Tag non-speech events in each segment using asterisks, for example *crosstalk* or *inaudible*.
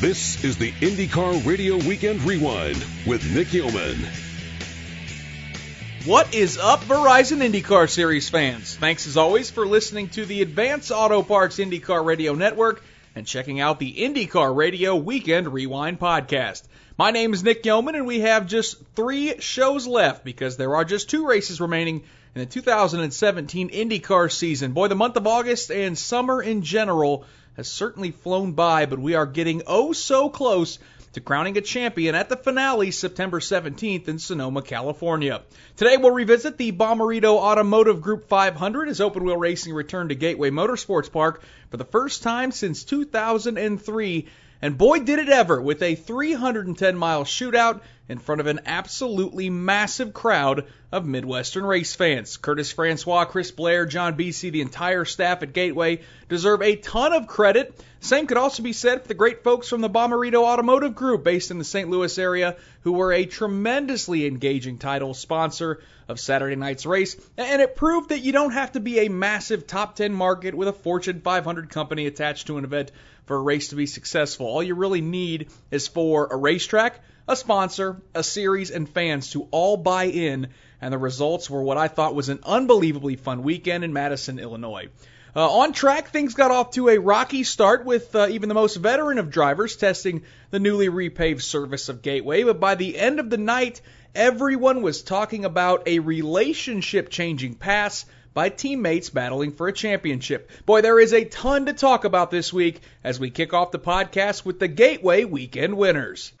This is the IndyCar Radio Weekend Rewind with Nick Yeoman. What is up, Verizon IndyCar Series fans? Thanks as always for listening to the Advance Auto Parts IndyCar Radio Network and checking out the IndyCar Radio Weekend Rewind podcast. My name is Nick Yeoman, and we have just three shows left because there are just two races remaining in the 2017 IndyCar season. Boy, the month of August and summer in general has certainly flown by, but we are getting oh so close to crowning a champion at the finale September 17th in Sonoma, California. Today we'll revisit the Bommarito Automotive Group 500 as open wheel racing returned to Gateway Motorsports Park for the first time since 2003 and boy, did it ever with a 310 mile shootout in front of an absolutely massive crowd of Midwestern race fans. Curtis Francois, Chris Blair, John Beasy, the entire staff at Gateway deserve a ton of credit. Same could also be said for the great folks from the Bommarito Automotive Group based in the St. Louis area who were a tremendously engaging title sponsor of Saturday night's race. And it proved that you don't have to be a massive top 10 market with a Fortune 500 company attached to an event for a race to be successful. All you really need is for a racetrack, a sponsor, a series, and fans to all buy in, and the results were what I thought was an unbelievably fun weekend in Madison, Illinois. Uh, on track, things got off to a rocky start with uh, even the most veteran of drivers testing the newly repaved surface of Gateway, but by the end of the night, everyone was talking about a relationship changing pass by teammates battling for a championship. Boy, there is a ton to talk about this week as we kick off the podcast with the Gateway Weekend winners.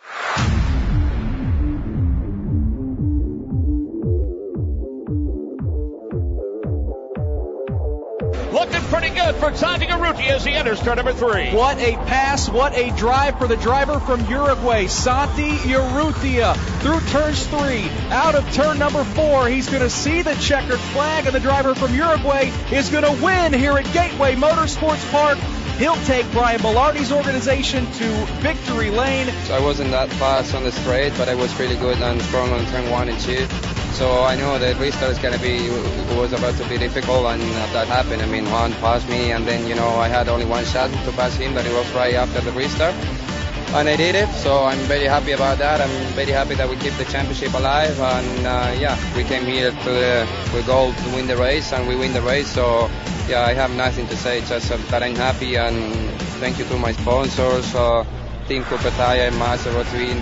Good for Santi Urrutia as he enters turn number three. What a pass, what a drive for the driver from Uruguay, Santi Urrutia, through turns three, out of turn number four. He's going to see the checkered flag, and the driver from Uruguay is going to win here at Gateway Motorsports Park. He'll take Brian Belardi's organization to victory lane. So I wasn't that fast on the straight, but I was really good and strong on turn one and two. So I know that restart is going to be was about to be difficult, and that happened. I mean, Juan passed me, and then you know I had only one shot to pass him, but it was right after the restart, and I did it. So I'm very happy about that. I'm very happy that we keep the championship alive, and uh, yeah, we came here to the with goal to win the race, and we win the race. So yeah, I have nothing to say, just that I'm happy, and thank you to my sponsors. Uh, Team Cooper and Master Rotary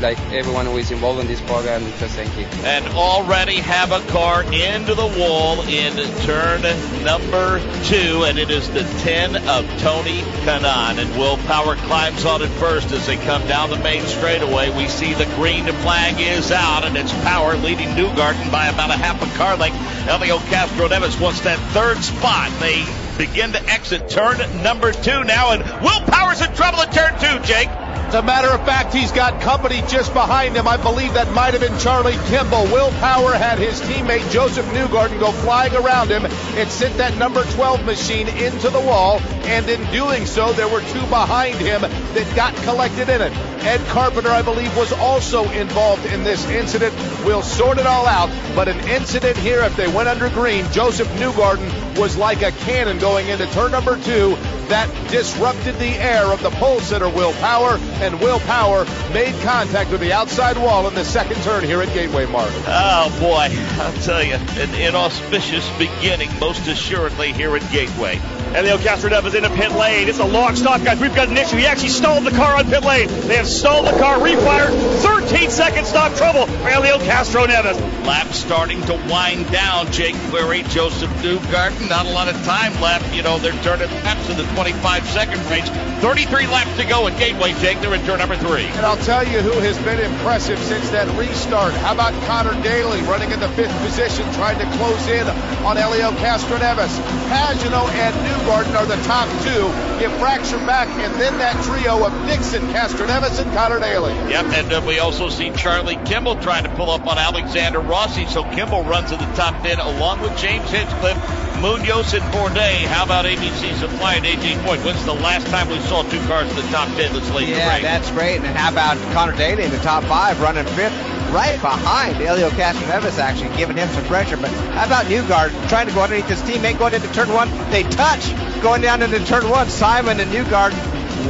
like everyone who is involved in this program, just thank you. And already have a car into the wall in turn number two, and it is the 10 of Tony Kanaan. And Will Power climbs on it first as they come down the main straightaway. We see the green flag is out, and it's Power leading Newgarden by about a half a car length. Elio Castroneves wants that third spot. They begin to exit turn number two now, and Will Power's in trouble at turn two, Jake. As a matter of fact, he's got company just behind him. I believe that might have been Charlie Kimball. Will Power had his teammate Josef Newgarden go flying around him and sent that number 12 machine into the wall. And in doing so, there were two behind him that got collected in it. Ed Carpenter, I believe, was also involved in this incident. We'll sort it all out. But an incident here, if they went under green, Josef Newgarden was like a cannon going into turn number two. That disrupted the air of the pole sitter, Will Power, and Will Power made contact with the outside wall in the second turn here at Gateway Mark. Oh, boy. I'll tell you, an inauspicious beginning, most assuredly, here at Gateway. Elio Castroneves in a pit lane. It's a long stop, guys. We've got an issue. He actually stalled the car on pit lane. They have stalled the car, refired. 13 second stop trouble for Elio Castroneves. Lap starting to wind down. Jake Query, Josef Newgarden. Not a lot of time left. You know, they're turning laps in the 25 second range. 33 laps to go at Gateway, Jake. They're in turn number three. And I'll tell you who has been impressive since that restart. How about Connor Daly running in the fifth position, trying to close in on Elio Castro Castroneves. Pagenaud and Newgarden are the top two. Get Fracture back, and then that trio of Dixon, Castroneves, and Connor Daly. Yep, and uh, we also see Charlie Kimball trying to pull up on Alexander Rossi, so Kimball runs in the top 10 along with James Hinchcliffe, Munoz, and Bourdais. How about ABC Supply and AJ Foyt? When's the last time we saw two cars in the top 10 this late in the Yeah, that's great. And how about Connor Daly in the top five, running fifth, right behind Elio Castroneves, actually giving him some pressure. But how about Newgard trying to go underneath his teammate going into turn one? They touch going down into turn one. Simon and Newgard.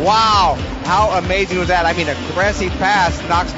Wow, how amazing was that? I mean, aggressive pass knocks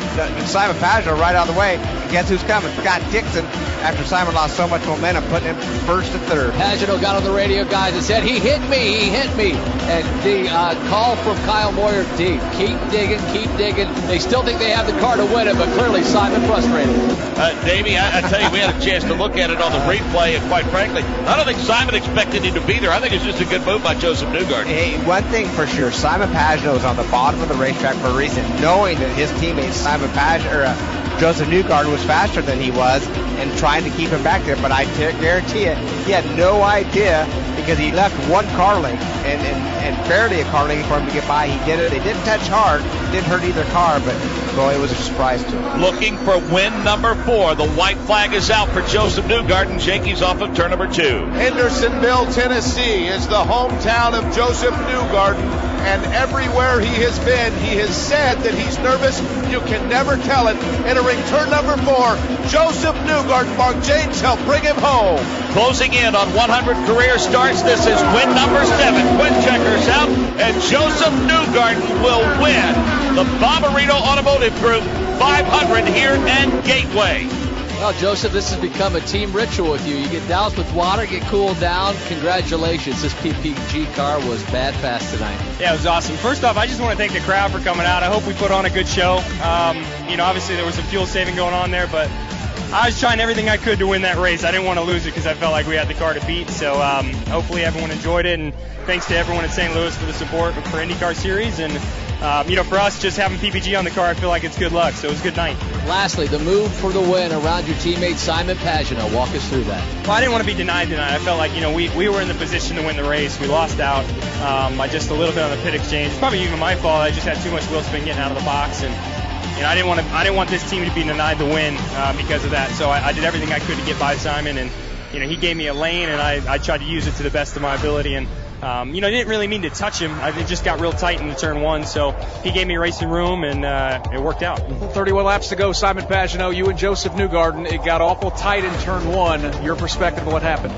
Simon Pagenaud right out of the way. And guess who's coming? Scott Dixon, after Simon lost so much momentum, putting him from first to third. Pagenaud got on the radio, guys, and said, he hit me, he hit me. And the uh, call from Kyle Moyer, deep. Keep digging, keep digging. They still think they have the car to win it, but clearly Simon frustrated. Uh, Davey, I, I tell you, we had a chance to look at it on the replay, and quite frankly, I don't think Simon expected him to be there. I think it's just a good move by Josef Newgarden. Hey, one thing for sure, Simon Pagenaud is on the bottom of the racetrack for a reason, knowing that his teammate Simon Page or uh, Josef Newgarden was faster than he was, and trying to keep him back there. But I t- guarantee you, he had no idea because he left one car link and, and, and barely a car link for him to get by. He did it. They didn't touch hard, didn't hurt either car, but boy, it was a surprise to him. Looking for win number four. The white flag is out for Josef Newgarden. Jakey's off of turn number two. Hendersonville, Tennessee is the hometown of Josef Newgarden, and everywhere he has been, he has said that he's nervous. You can never tell it. Entering turn number four, Josef Newgarden. Mark Jaynes helped bring him home. Closing in on 100 career starts. This is win number seven. Quinn checkers out, and Josef Newgarden will win the Bommarito Automotive Group 500 here at Gateway. Well, Josef, this has become a team ritual with you. You get doused with water, get cooled down. Congratulations. This PPG car was bad fast tonight. Yeah, it was awesome. First off, I just want to thank the crowd for coming out. I hope we put on a good show. Um, you know, obviously there was some fuel saving going on there, but I was trying everything I could to win that race. I didn't want to lose it because I felt like we had the car to beat. So um, hopefully everyone enjoyed it, and thanks to everyone at St. Louis for the support for IndyCar Series. And um, you know, for us, just having PPG on the car, I feel like it's good luck. So it was a good night. Lastly, the move for the win around your teammate Simon Pagenaud. Walk us through that. Well, I didn't want to be denied tonight. I felt like you know we, we were in the position to win the race. We lost out um, by just a little bit on the pit exchange. Probably even my fault. I just had too much wheel spin getting out of the box and you know, I didn't want to. I didn't want this team to be denied the win uh, because of that. So I, I did everything I could to get by Simon, and you know, he gave me a lane, and I, I tried to use it to the best of my ability. And um, you know, I didn't really mean to touch him. I, it just got real tight in the turn one, so he gave me racing room, and uh, it worked out. 31 laps to go. Simon Pagenaud, you and Josef Newgarden. It got awful tight in turn one. Your perspective of what happened?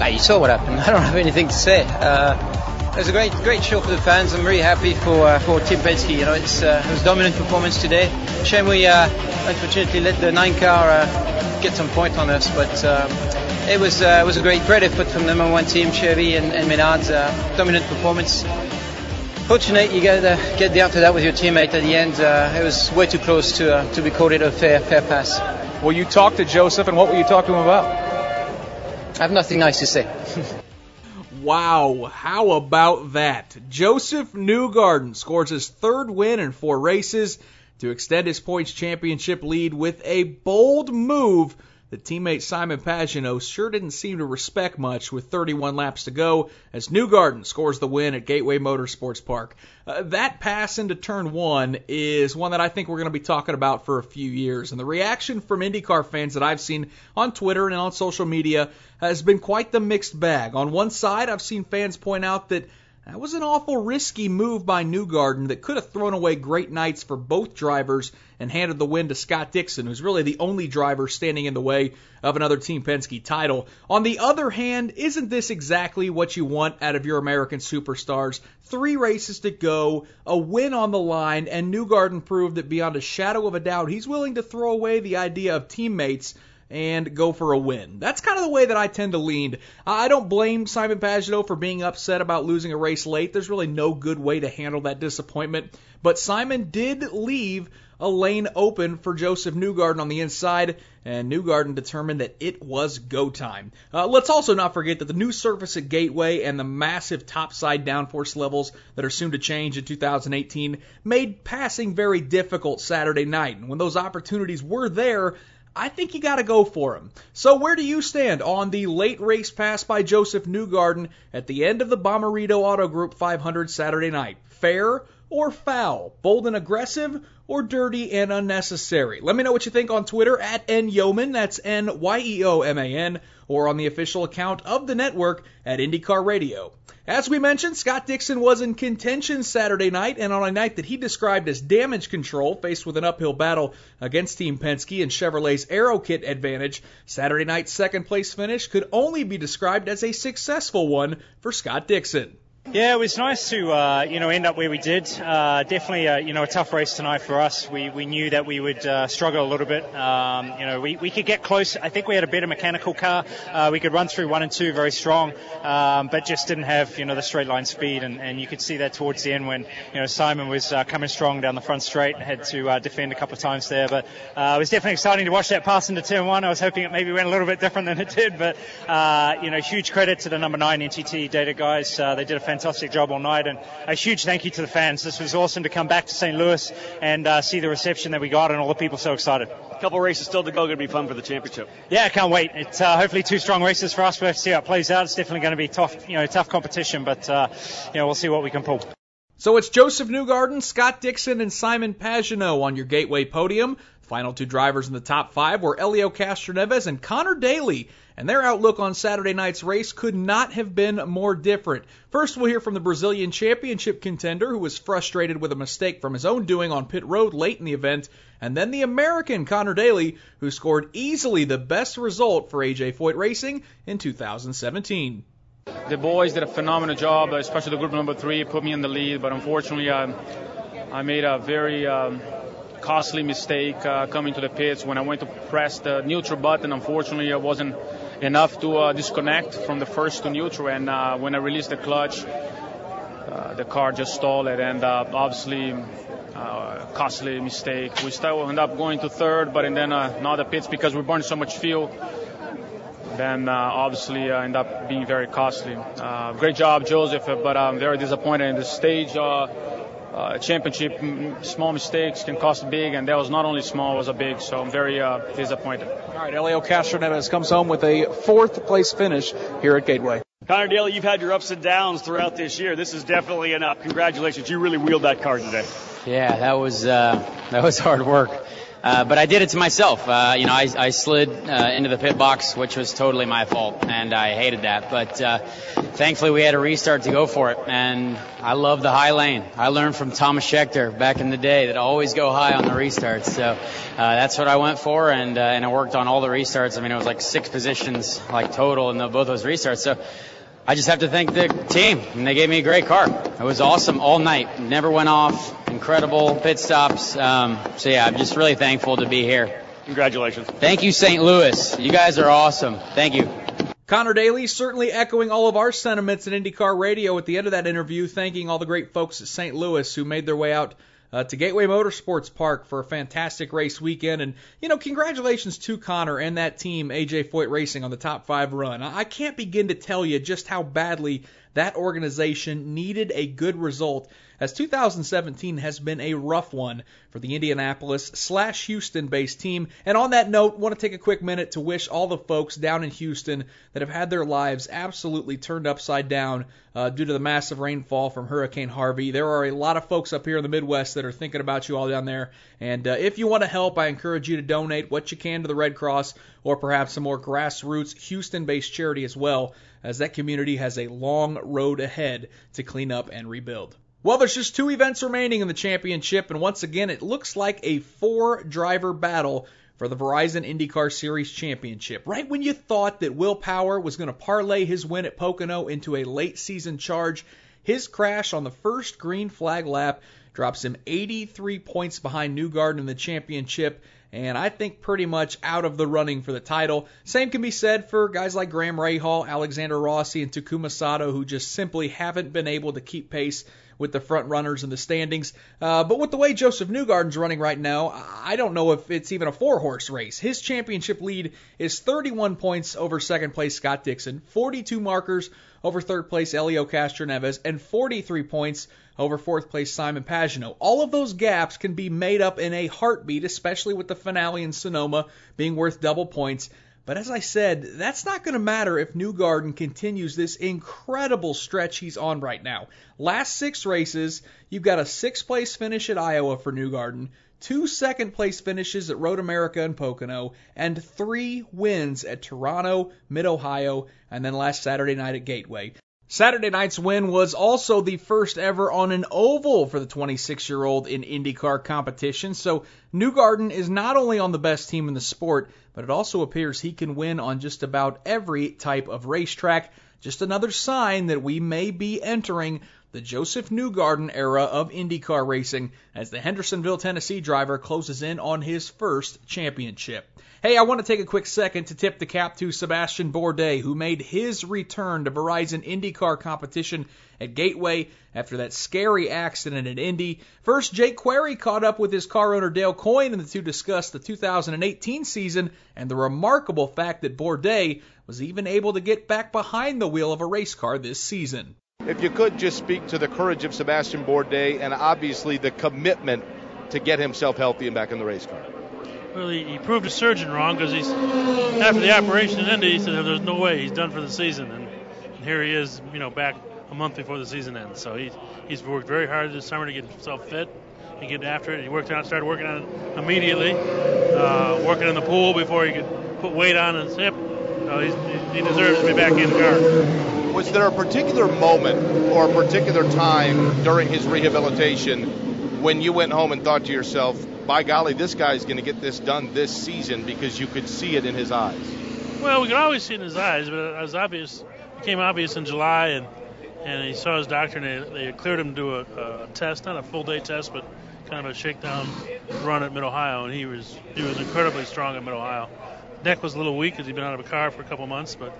Nah, you saw what happened. *laughs* I don't have anything to say. Uh, it was a great, great show for the fans. I'm really happy for uh, for Team Penske. You know, it's uh, it was a dominant performance today. Shame we uh, unfortunately let the nine car uh, get some point on us, but um, it was uh, it was a great great effort from the number one team, Chevy and, and Menards. Uh, dominant performance. Fortunate you got uh, get down to that with your teammate at the end. Uh, it was way too close to uh, to be called a fair fair pass. Well, you talked to Josef, and what will you talk to him about? I have nothing nice to say. *laughs* Wow, how about that? Josef Newgarden scores his third win in four races to extend his points championship lead with a bold move that teammate Simon Pagenaud sure didn't seem to respect much with 31 laps to go as Newgarden scores the win at Gateway Motorsports Park. Uh, that pass into turn one is one that I think we're going to be talking about for a few years. And the reaction from IndyCar fans that I've seen on Twitter and on social media has been quite the mixed bag. On one side, I've seen fans point out that that was an awful risky move by Newgarden that could have thrown away great nights for both drivers and handed the win to Scott Dixon, who's really the only driver standing in the way of another Team Penske title. On the other hand, isn't this exactly what you want out of your American superstars? Three races to go, a win on the line, and Newgarden proved that beyond a shadow of a doubt, he's willing to throw away the idea of teammates and go for a win. That's kind of the way that I tend to lean. I don't blame Simon Pagenaud for being upset about losing a race late. There's really no good way to handle that disappointment. But Simon did leave a lane open for Josef Newgarden on the inside, and Newgarden determined that it was go time. Uh, let's also not forget that the new surface at Gateway and the massive topside downforce levels that are soon to change in 2018 made passing very difficult Saturday night. And when those opportunities were there, I think you got to go for him. So, where do you stand on the late race pass by Josef Newgarden at the end of the Bommarito Auto Group 500 Saturday night? Fair or foul? Bold and aggressive or dirty and unnecessary? Let me know what you think on Twitter at nyeoman, that's N Y E O M A N, or on the official account of the network at IndyCar Radio. As we mentioned, Scott Dixon was in contention Saturday night, and on a night that he described as damage control, faced with an uphill battle against Team Penske and Chevrolet's Aero Kit advantage, Saturday night's second place finish could only be described as a successful one for Scott Dixon. Yeah, it was nice to uh, you know end up where we did. Uh, definitely, uh, you know, a tough race tonight for us. We, we knew that we would uh, struggle a little bit. Um, you know, we, we could get close. I think we had a better mechanical car. Uh, we could run through one and two very strong, um, but just didn't have you know the straight line speed. And, and you could see that towards the end when you know Simon was uh, coming strong down the front straight. And had to defend a couple of times there, but it was definitely exciting to watch that pass into turn one. I was hoping it maybe went a little bit different than it did, but you know, huge credit to the number nine NTT data guys. they did a fantastic fantastic job all night, and a huge thank you to the fans. This was awesome to come back to St. Louis and uh, see the reception that we got, and all the people so excited. A couple races still to go. Going to be fun for the championship. Yeah, I can't wait. It's uh, hopefully two strong races for us. We'll see how it plays out. It's definitely going to be tough, you know, tough competition, but uh, you know, we'll see what we can pull. So it's Josef Newgarden, Scott Dixon, and Simon Pagenaud on your Gateway podium. Final two drivers in the top five were Helio Castroneves and Connor Daly and their outlook on Saturday night's race could not have been more different. First, we'll hear from the Brazilian championship contender who was frustrated with a mistake from his own doing on pit road late in the event, and then the American Connor Daly, who scored easily the best result for AJ Foyt Racing in 2017. The boys did a phenomenal job, especially the group number three, put me in the lead, but unfortunately, uh, I made a very um, costly mistake uh, coming to the pits when I went to press the neutral button. Unfortunately, I wasn't enough to uh, disconnect from the first to neutral. And uh, when I released the clutch, uh, the car just stalled and uh, obviously uh, costly mistake. We still end up going to third, but and then not the pits because we burned so much fuel. Then obviously end up being very costly. great job, Josef, but I'm very disappointed in this stage uh, championship, small mistakes can cost big, and that was not only small, it was a big. So I'm very uh, disappointed. All right, Helio Castroneves comes home with a fourth place finish here at Gateway. Connor Daly, you've had your ups and downs throughout this year. This is definitely an up. Congratulations, you really wheeled that car today. Yeah, that was uh, that was hard work. Uh, but I did it to myself. Uh, you know, I, I slid uh, into the pit box, which was totally my fault, and I hated that. But uh, thankfully, we had a restart to go for it, and I love the high lane. I learned from Tomas Scheckter back in the day that always go high on the restarts. So uh, that's what I went for, and and I worked on all the restarts. I mean, it was like six positions like total in the, both those restarts. So I just have to thank the team, and they gave me a great car. It was awesome all night. Never went off. Incredible pit stops. Um, so yeah, I'm just really thankful to be here. Congratulations. Thank you, St. Louis. You guys are awesome. Thank you. Connor Daly certainly echoing all of our sentiments in IndyCar Radio at the end of that interview, thanking all the great folks at St. Louis who made their way out uh, to Gateway Motorsports Park for a fantastic race weekend. And, you know, congratulations to Connor and that team, AJ Foyt Racing, on the top five run. I can't begin to tell you just how badly that organization needed a good result as 2017 has been a rough one for the Indianapolis slash Houston based team. And on that note, want to take a quick minute to wish all the folks down in Houston that have had their lives absolutely turned upside down uh, due to the massive rainfall from Hurricane Harvey. There are a lot of folks up here in the Midwest that are thinking about you all down there. And uh, if you want to help, I encourage you to donate what you can to the Red Cross or perhaps some more grassroots Houston based charity as well, as that community has a long road ahead to clean up and rebuild. Well, there's just two events remaining in the championship, and once again, it looks like a four driver battle for the Verizon IndyCar Series championship. Right when you thought that Will Power was going to parlay his win at Pocono into a late season charge, his crash on the first green flag lap drops him 83 points behind Newgarden in the championship and I think pretty much out of the running for the title. Same can be said for guys like Graham Rahal, Alexander Rossi, and Takuma Sato, who just simply haven't been able to keep pace with the front runners in the standings. Uh, but with the way Josef Newgarden's running right now, I don't know if it's even a four horse race. His championship lead is 31 points over second place Scott Dixon, 42 markers over third place Helio Castroneves, and 43 points over fourth place Simon Pagenaud. All of those gaps can be made up in a heartbeat, especially with the finale in Sonoma being worth double points. But as I said, that's not going to matter if Newgarden continues this incredible stretch he's on right now. Last six races, you've got a sixth place finish at Iowa for Newgarden, two second place finishes at Road America and Pocono, and three wins at Toronto, Mid Ohio, and then last Saturday night at Gateway. Saturday night's win was also the first ever on an oval for the 26 year old in IndyCar competition. So Newgarden is not only on the best team in the sport, but it also appears he can win on just about every type of racetrack. Just another sign that we may be entering the Josef Newgarden era of IndyCar racing as the Hendersonville, Tennessee driver closes in on his first championship. Hey, I want to take a quick second to tip the cap to Sebastian Bourdais, who made his return to Verizon IndyCar competition at Gateway after that scary accident at Indy. First, Jake Query caught up with his car owner Dale Coyne, and the two discussed the 2018 season and the remarkable fact that Bourdais was even able to get back behind the wheel of a race car this season. If you could just speak to the courage of Sebastian Bourdais and obviously the commitment to get himself healthy and back in the race car. Well, he, he proved a surgeon wrong because he's after the operation Indy, he said there's no way he's done for the season, and, and here he is, you know, back a month before the season ends. So he, he's worked very hard this summer to get himself fit and get after it. He worked on, started working on it immediately, uh, working in the pool before he could put weight on his hip. So he's, he deserves to be back in the car. Was there a particular moment or a particular time during his rehabilitation when you went home and thought to yourself, by golly, this guy's going to get this done this season because you could see it in his eyes? Well, we could always see it in his eyes, but it was obvious. Became obvious in July, and and he saw his doctor, and they, they cleared him to do a, a test, not a full day test, but kind of a shakedown run at Mid Ohio, and he was he was incredibly strong at Mid Ohio. Neck was a little weak because he'd been out of a car for a couple months, but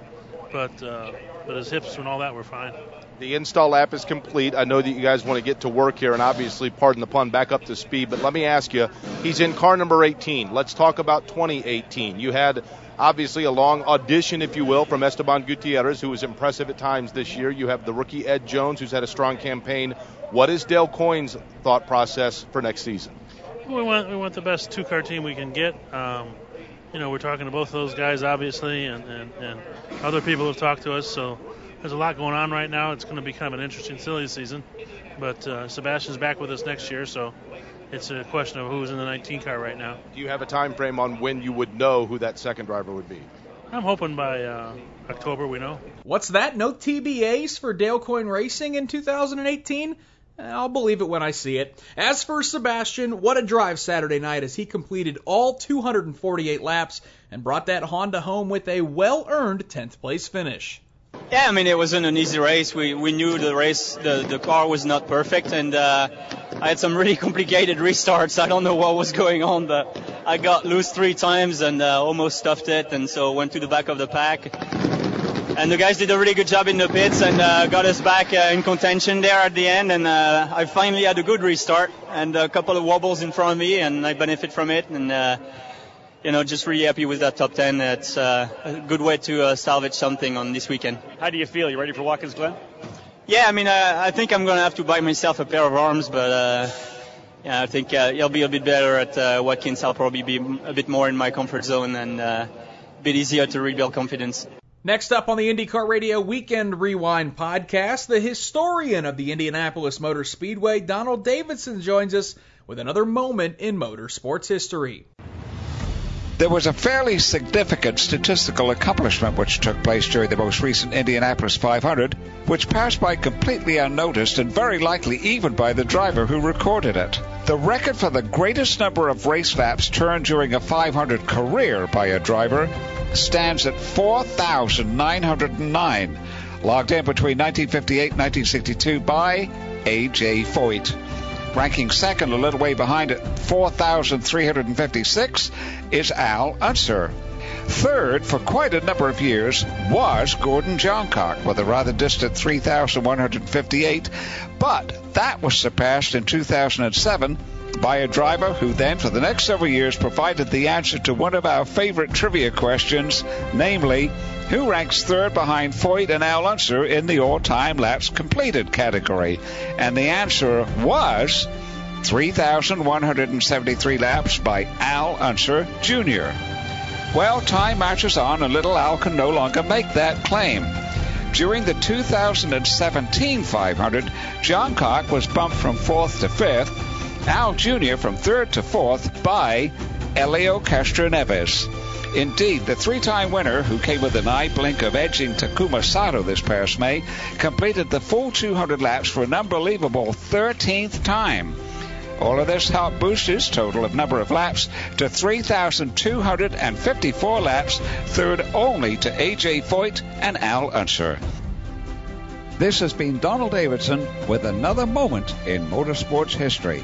but uh, but his hips and all that were fine. The install lap is complete. I know that you guys want to get to work here and obviously, pardon the pun, back up to speed. But let me ask you, he's in car number 18. Let's talk about 2018. You had obviously a long audition, if you will, from Esteban Gutierrez, who was impressive at times this year. You have the rookie Ed Jones, who's had a strong campaign. What is Dale Coyne's thought process for next season? We want we want the best two car team we can get. Um, you know, we're talking to both of those guys, obviously, and, and, and other people have talked to us. So there's a lot going on right now. It's going to be kind of an interesting silly season. But uh, Sebastian's back with us next year, so it's a question of who's in the 19 car right now. Do you have a time frame on when you would know who that second driver would be? I'm hoping by uh, October we know. What's that? No TBAs for Dale Coyne Racing in 2018? I'll believe it when I see it. As for Sebastian, what a drive Saturday night as he completed all 248 laps and brought that Honda home with a well earned 10th place finish. Yeah, I mean it wasn't an easy race. We we knew the race, the the car was not perfect, and uh, I had some really *laughs* complicated restarts. I don't know what was going on, but I got loose three times and uh, almost stuffed it, and so went to the back of the pack. And the guys did a really good job in the pits and uh, got us back uh, in contention there at the end. And uh, I finally had a good restart and a couple of wobbles in front of me, and I benefit from it. And uh, you know, just really happy with that top 10. It's uh, a good way to uh, salvage something on this weekend. How do you feel? You ready for Watkins Glen? Yeah, I mean, uh, I think I'm going to have to buy myself a pair of arms, but uh, yeah, I think uh, it'll be a bit better at uh, Watkins. I'll probably be a bit more in my comfort zone and uh, a bit easier to rebuild confidence. Next up on the IndyCar Radio Weekend Rewind podcast, the historian of the Indianapolis Motor Speedway, Donald Davidson, joins us with another moment in motorsports history. There was a fairly significant statistical accomplishment which took place during the most recent Indianapolis 500, which passed by completely unnoticed and very likely even by the driver who recorded it. The record for the greatest number of race laps turned during a 500 career by a driver stands at 4,909, logged in between 1958 and 1962 by A.J. Foyt. Ranking second, a little way behind at 4,356, is Al Unser. Third, for quite a number of years, was Gordon Johncock with a rather distant 3,158, but that was surpassed in 2007 by a driver who then, for the next several years, provided the answer to one of our favorite trivia questions, namely, who ranks third behind Foyt and Al Unser in the all-time laps completed category? And the answer was 3,173 laps by Al Unser Jr. Well, time marches on and little Al can no longer make that claim. During the 2017 500, Johncock was bumped from fourth to fifth, Al Jr. from third to fourth by Helio Castroneves. Indeed, the three time winner, who came with an eye blink of edging Takuma Sato this past May, completed the full 200 laps for an unbelievable 13th time. All of this helped boost his total of number of laps to 3,254 laps, third only to A.J. Foyt and Al Unser. This has been Donald Davidson with another moment in motorsports history.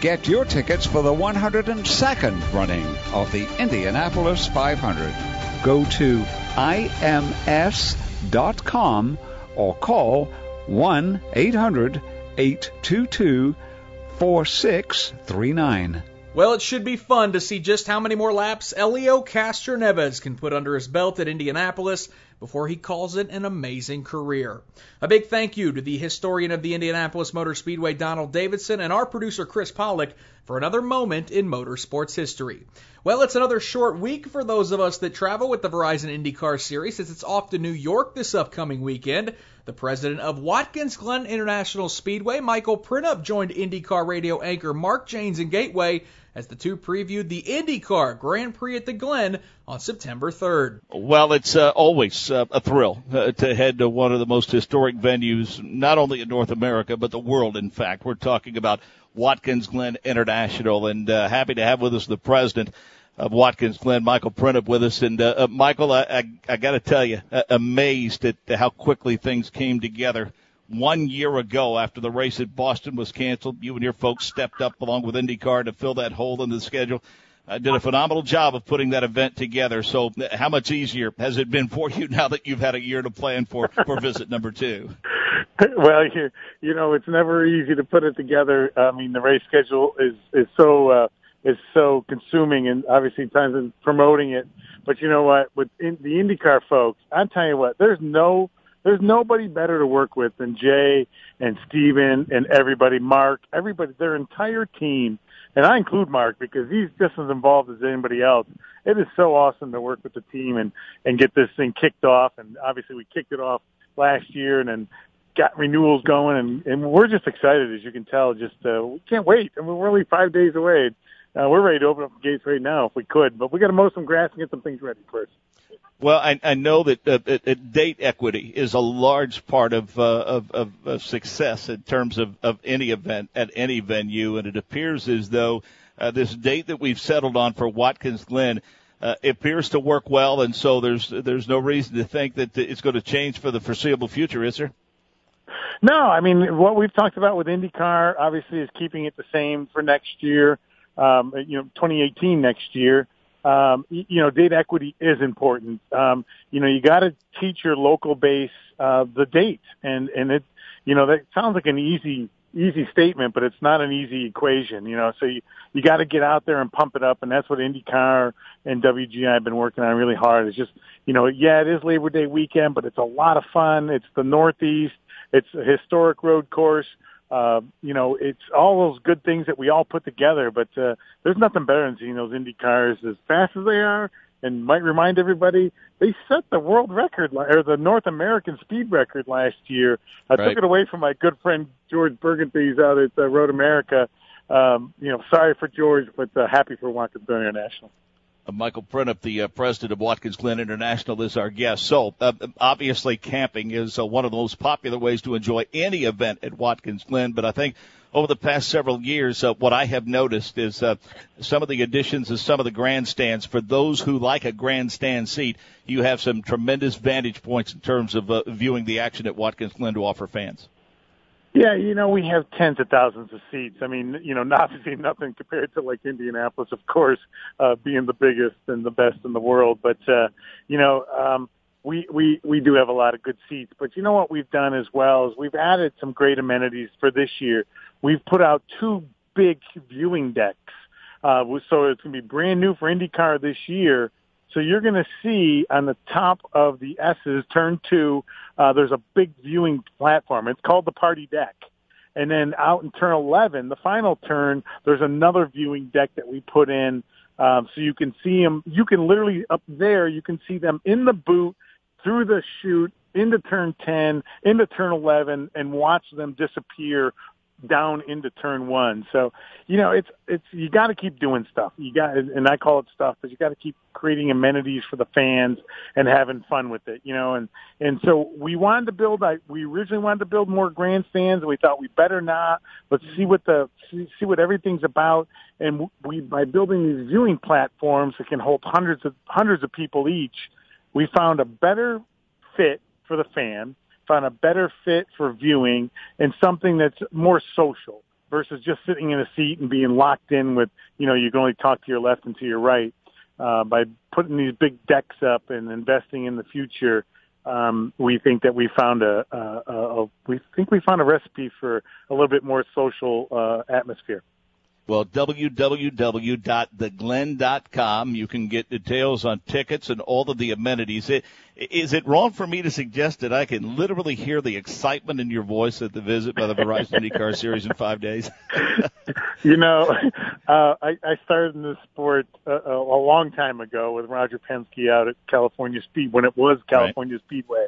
Get your tickets for the 102nd running of the Indianapolis 500. Go to ims.com or call 1 800 822 4639. Well, it should be fun to see just how many more laps Elio Castroneves can put under his belt at Indianapolis before he calls it an amazing career. A big thank you to the historian of the Indianapolis Motor Speedway, Donald Davidson, and our producer, Chris Pollock, for another moment in motorsports history. Well, it's another short week for those of us that travel with the Verizon IndyCar Series as it's off to New York this upcoming weekend. The president of Watkins Glen International Speedway, Michael Printup, joined IndyCar radio anchor Mark Jaynes in Gateway as the two previewed the IndyCar Grand Prix at the Glen on September 3rd. Well, it's uh, always uh, a thrill uh, to head to one of the most historic venues, not only in North America, but the world, in fact. We're talking about Watkins Glen International, and uh, happy to have with us the president of Watkins Glen, Michael Printup, with us. And uh, uh, Michael, I, I, I got to tell you, uh, amazed at how quickly things came together one year ago after the race at Boston was canceled. You and your folks stepped up along with IndyCar to fill that hole in the schedule. Uh, did a phenomenal job of putting that event together. So, how much easier has it been for you now that you've had a year to plan for for visit number two? *laughs* Well, you you know it's never easy to put it together. I mean, the race schedule is is so uh, is so consuming, and obviously times in promoting it. But you know what? With in, the IndyCar folks, I'm telling you what, there's no there's nobody better to work with than Jay and Steven and everybody, Mark, everybody, their entire team. And I include Mark because he's just as involved as anybody else. It is so awesome to work with the team and, and get this thing kicked off. And obviously we kicked it off last year and then got renewals going and, and we're just excited as you can tell. Just, uh, we can't wait. I mean, we're only five days away. Uh, we're ready to open up the gates right now if we could, but we got to mow some grass and get some things ready first. Well, I, I know that uh, uh, date equity is a large part of, uh, of, of, of success in terms of, of any event at any venue, and it appears as though uh, this date that we've settled on for Watkins Glen uh, appears to work well, and so there's there's no reason to think that it's going to change for the foreseeable future, is there? No, I mean what we've talked about with IndyCar obviously is keeping it the same for next year. Um, you know, 2018 next year um, you know, date equity is important. Um, you know, you got to teach your local base uh, the date, and and it, you know, that sounds like an easy easy statement, but it's not an easy equation. You know, so you you got to get out there and pump it up, and that's what IndyCar and WGI have been working on really hard. It's just, you know, yeah, it is Labor Day weekend, but it's a lot of fun. It's the Northeast. It's a historic road course uh, you know, it's all those good things that we all put together. But uh, there's nothing better than seeing those Indy cars as fast as they are. And might remind everybody, they set the world record or the North American speed record last year. I right. took it away from my good friend George Bruggenthies out at uh, Road America. Um, you know, sorry for George, but uh, happy for Watkins International. Uh, Michael Printup, the uh, president of Watkins Glen International, is our guest. So, uh, obviously, camping is uh, one of the most popular ways to enjoy any event at Watkins Glen. But I think over the past several years, uh, what I have noticed is uh, some of the additions of some of the grandstands. For those who like a grandstand seat, you have some tremendous vantage points in terms of viewing the action at Watkins Glen to offer fans. Yeah, you know, we have tens of thousands of seats. I mean, you know, *laughs* obviously nothing compared to like Indianapolis, of course, uh, being the biggest and the best in the world. But, uh, you know, um, we, we, we do have a lot of good seats. But you know what we've done as well is we've added some great amenities for this year. We've put out two big viewing decks. Uh, so it's going to be brand new for IndyCar this year so you're going to see on the top of the S's, turn two, uh, there's a big viewing platform. It's called the party deck. And then out in turn 11, the final turn, there's another viewing deck that we put in. Um, so you can see them, you can literally up there, you can see them in the boot through the chute into turn 10, into turn 11, and watch them disappear down into turn one. So, you know, it's it's you got to keep doing stuff. You got, and I call it stuff, but you got to keep creating amenities for the fans and having fun with it. You know, and and so we wanted to build. I we originally wanted to build more grandstands, and we thought we better not. Let's see what the see what everything's about. And we by building these viewing platforms that can hold hundreds of hundreds of people each, we found a better fit for the fan found a better fit for viewing and something that's more social versus just sitting in a seat and being locked in with, you know, you can only talk to your left and to your right. Uh, by putting these big decks up and investing in the future, um, we think that we found a, a, a, a we think we found a recipe for a little bit more social uh, atmosphere. Well, www.theglen.com. You can get details on tickets and all of the amenities. Is it wrong for me to suggest that I can literally hear the excitement in your voice at the visit by the Verizon *laughs* IndyCar Series in five days? *laughs* you know, uh, I, I started in this sport a, a long time ago with Roger Penske out at California Speed when it was California right. Speedway.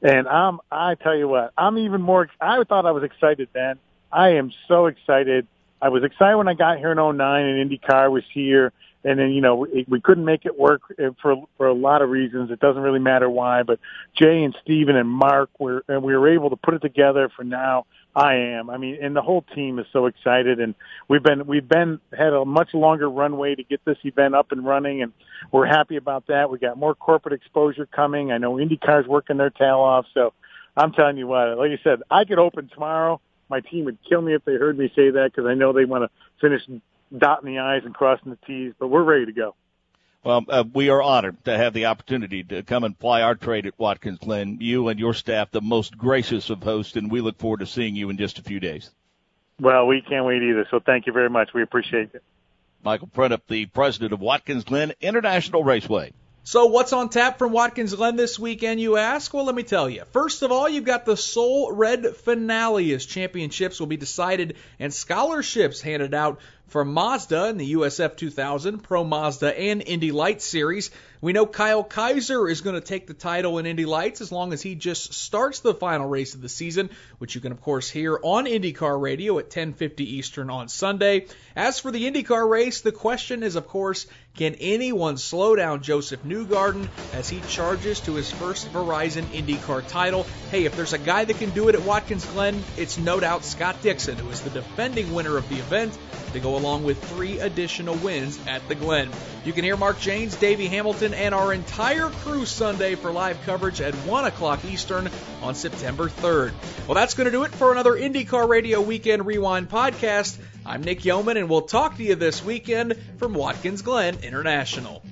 And I'm, I tell you what, I'm even more, I thought I was excited then. I am so excited I was excited when I got here in 09 and IndyCar was here. And then, you know, we, we couldn't make it work eh, for, for a lot of reasons. It doesn't really matter why, but Jay and Steven and Mark were, and we were able to put it together for now. I am. I mean, and the whole team is so excited and we've been, we've been, had a much longer runway to get this event up and running and we're happy about that. We got more corporate exposure coming. I know IndyCar's working their tail off. So I'm telling you what, like you said, I could open tomorrow my team would kill me if they heard me say that because I know they want to finish dotting the I's and crossing the T's, but we're ready to go. Well, uh, we are honored to have the opportunity to come and ply our trade at Watkins Glen. You and your staff, the most gracious of hosts, and we look forward to seeing you in just a few days. Well, we can't wait either. So thank you very much. We appreciate it. Michael Printup, the president of Watkins Glen International Raceway. So, what's on tap from Watkins Glen this weekend, you ask? Well, let me tell you. First of all, you've got the Soul Red finale as championships will be decided and scholarships handed out for Mazda in the USF 2000, Pro Mazda, and Indy Lights series. We know Kyle Kaiser is going to take the title in Indy Lights as long as he just starts the final race of the season, which you can of course hear on IndyCar Radio at 10:50 Eastern on Sunday. As for the IndyCar race, the question is of course, can anyone slow down Josef Newgarden as he charges to his first Verizon IndyCar title? Hey, if there's a guy that can do it at Watkins Glen, it's no doubt Scott Dixon, who is the defending winner of the event to go along with three additional wins at the Glen. You can hear Mark Jaynes, Davey Hamilton, and our entire crew Sunday for live coverage at 1 o'clock Eastern on September 3rd. Well, that's going to do it for another IndyCar Radio Weekend Rewind podcast. I'm Nick Yeoman, and we'll talk to you this weekend from Watkins Glen International.